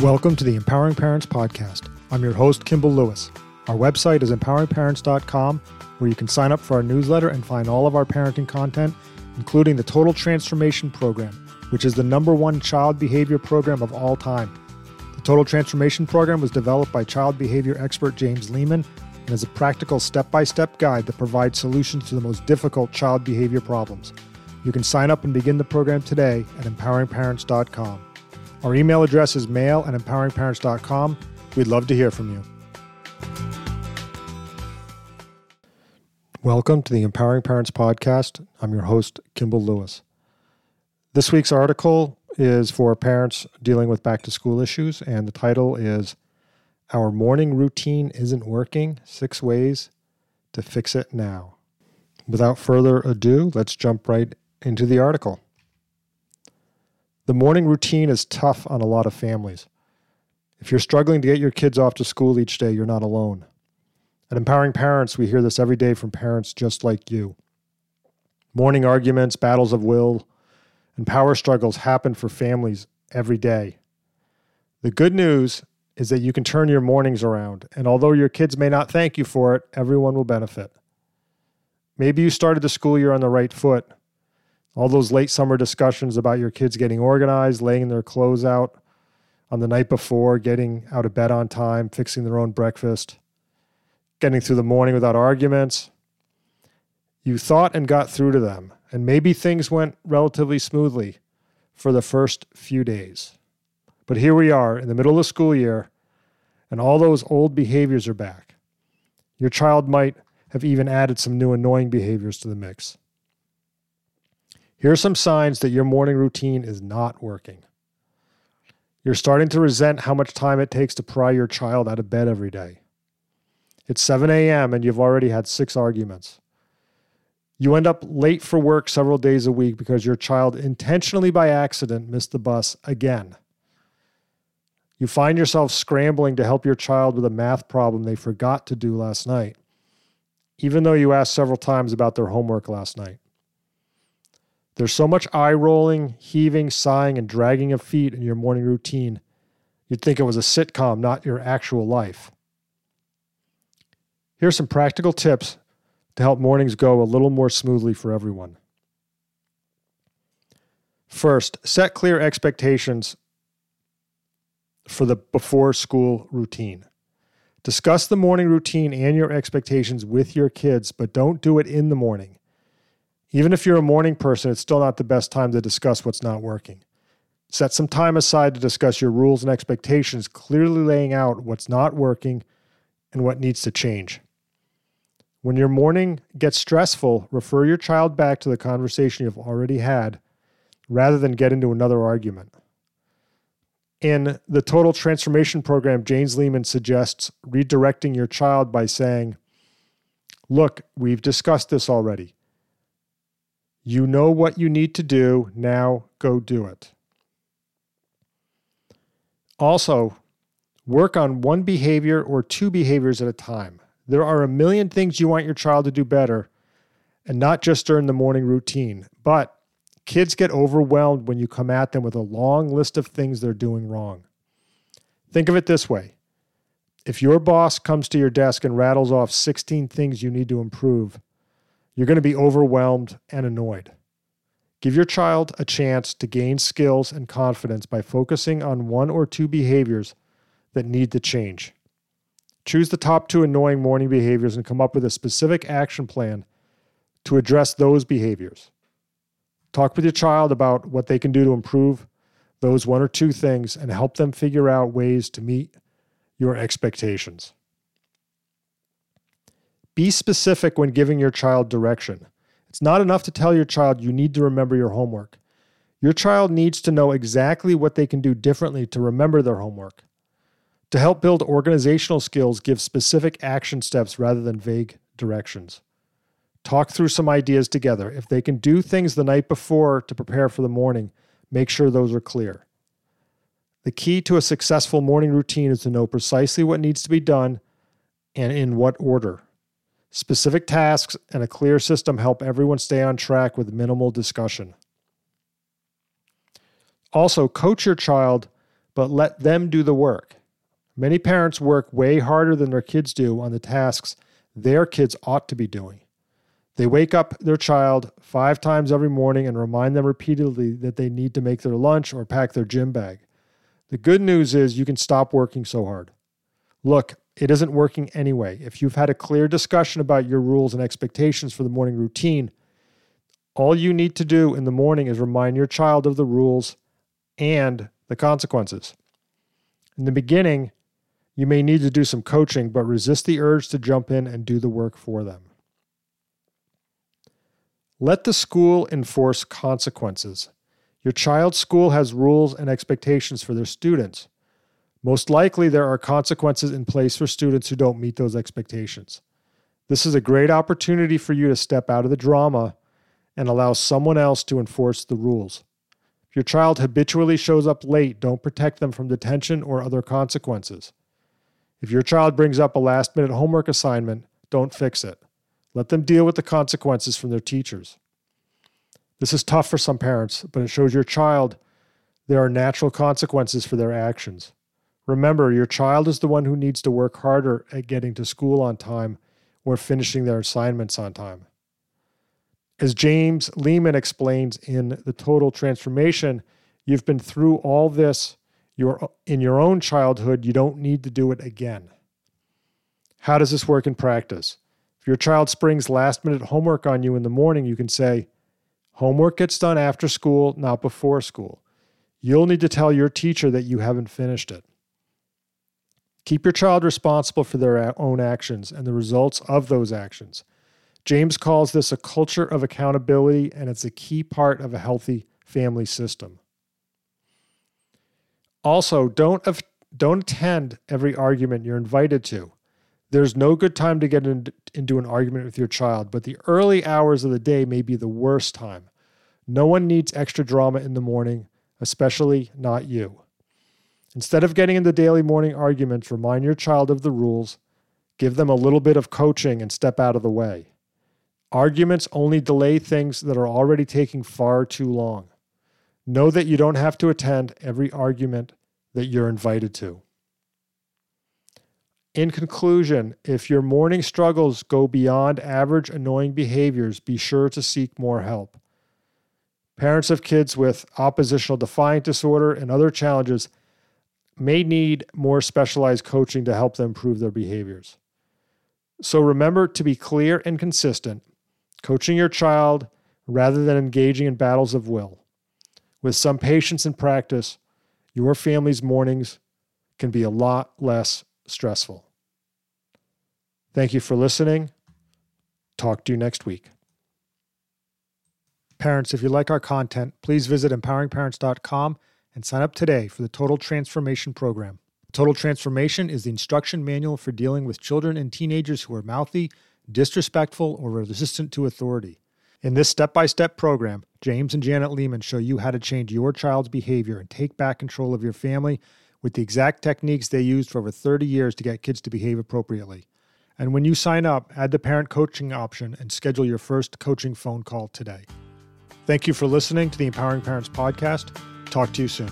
Welcome to the Empowering Parents Podcast. I'm your host, Kimball Lewis. Our website is empoweringparents.com, where you can sign up for our newsletter and find all of our parenting content, including the Total Transformation Program, which is the number one child behavior program of all time. The Total Transformation Program was developed by child behavior expert James Lehman and is a practical step by step guide that provides solutions to the most difficult child behavior problems. You can sign up and begin the program today at empoweringparents.com. Our email address is mail at empoweringparents.com. We'd love to hear from you. Welcome to the Empowering Parents Podcast. I'm your host, Kimball Lewis. This week's article is for parents dealing with back to school issues, and the title is Our Morning Routine Isn't Working Six Ways to Fix It Now. Without further ado, let's jump right into the article. The morning routine is tough on a lot of families. If you're struggling to get your kids off to school each day, you're not alone. At Empowering Parents, we hear this every day from parents just like you. Morning arguments, battles of will, and power struggles happen for families every day. The good news is that you can turn your mornings around, and although your kids may not thank you for it, everyone will benefit. Maybe you started the school year on the right foot, all those late summer discussions about your kids getting organized, laying their clothes out on the night before, getting out of bed on time, fixing their own breakfast, getting through the morning without arguments. You thought and got through to them, and maybe things went relatively smoothly for the first few days. But here we are in the middle of the school year, and all those old behaviors are back. Your child might have even added some new annoying behaviors to the mix. Here are some signs that your morning routine is not working. You're starting to resent how much time it takes to pry your child out of bed every day. It's 7 a.m. and you've already had six arguments. You end up late for work several days a week because your child intentionally by accident missed the bus again. You find yourself scrambling to help your child with a math problem they forgot to do last night, even though you asked several times about their homework last night. There's so much eye rolling, heaving, sighing, and dragging of feet in your morning routine, you'd think it was a sitcom, not your actual life. Here are some practical tips to help mornings go a little more smoothly for everyone. First, set clear expectations for the before school routine. Discuss the morning routine and your expectations with your kids, but don't do it in the morning. Even if you're a morning person, it's still not the best time to discuss what's not working. Set some time aside to discuss your rules and expectations, clearly laying out what's not working and what needs to change. When your morning gets stressful, refer your child back to the conversation you've already had rather than get into another argument. In the Total Transformation Program, James Lehman suggests redirecting your child by saying, Look, we've discussed this already. You know what you need to do. Now go do it. Also, work on one behavior or two behaviors at a time. There are a million things you want your child to do better, and not just during the morning routine. But kids get overwhelmed when you come at them with a long list of things they're doing wrong. Think of it this way if your boss comes to your desk and rattles off 16 things you need to improve, you're going to be overwhelmed and annoyed. Give your child a chance to gain skills and confidence by focusing on one or two behaviors that need to change. Choose the top two annoying morning behaviors and come up with a specific action plan to address those behaviors. Talk with your child about what they can do to improve those one or two things and help them figure out ways to meet your expectations. Be specific when giving your child direction. It's not enough to tell your child you need to remember your homework. Your child needs to know exactly what they can do differently to remember their homework. To help build organizational skills, give specific action steps rather than vague directions. Talk through some ideas together. If they can do things the night before to prepare for the morning, make sure those are clear. The key to a successful morning routine is to know precisely what needs to be done and in what order. Specific tasks and a clear system help everyone stay on track with minimal discussion. Also, coach your child but let them do the work. Many parents work way harder than their kids do on the tasks their kids ought to be doing. They wake up their child five times every morning and remind them repeatedly that they need to make their lunch or pack their gym bag. The good news is you can stop working so hard. Look, it isn't working anyway. If you've had a clear discussion about your rules and expectations for the morning routine, all you need to do in the morning is remind your child of the rules and the consequences. In the beginning, you may need to do some coaching, but resist the urge to jump in and do the work for them. Let the school enforce consequences. Your child's school has rules and expectations for their students. Most likely, there are consequences in place for students who don't meet those expectations. This is a great opportunity for you to step out of the drama and allow someone else to enforce the rules. If your child habitually shows up late, don't protect them from detention or other consequences. If your child brings up a last minute homework assignment, don't fix it. Let them deal with the consequences from their teachers. This is tough for some parents, but it shows your child there are natural consequences for their actions. Remember, your child is the one who needs to work harder at getting to school on time or finishing their assignments on time. As James Lehman explains in The Total Transformation, you've been through all this your, in your own childhood, you don't need to do it again. How does this work in practice? If your child springs last minute homework on you in the morning, you can say, Homework gets done after school, not before school. You'll need to tell your teacher that you haven't finished it. Keep your child responsible for their own actions and the results of those actions. James calls this a culture of accountability, and it's a key part of a healthy family system. Also, don't don't attend every argument you're invited to. There's no good time to get in, into an argument with your child, but the early hours of the day may be the worst time. No one needs extra drama in the morning, especially not you. Instead of getting into daily morning arguments, remind your child of the rules, give them a little bit of coaching, and step out of the way. Arguments only delay things that are already taking far too long. Know that you don't have to attend every argument that you're invited to. In conclusion, if your morning struggles go beyond average annoying behaviors, be sure to seek more help. Parents of kids with oppositional defiant disorder and other challenges may need more specialized coaching to help them improve their behaviors. So remember to be clear and consistent, coaching your child rather than engaging in battles of will. With some patience and practice, your family's mornings can be a lot less stressful. Thank you for listening. Talk to you next week. Parents, if you like our content, please visit empoweringparents.com and sign up today for the Total Transformation Program. Total Transformation is the instruction manual for dealing with children and teenagers who are mouthy, disrespectful, or resistant to authority. In this step by step program, James and Janet Lehman show you how to change your child's behavior and take back control of your family with the exact techniques they used for over 30 years to get kids to behave appropriately. And when you sign up, add the parent coaching option and schedule your first coaching phone call today. Thank you for listening to the Empowering Parents Podcast. Talk to you soon.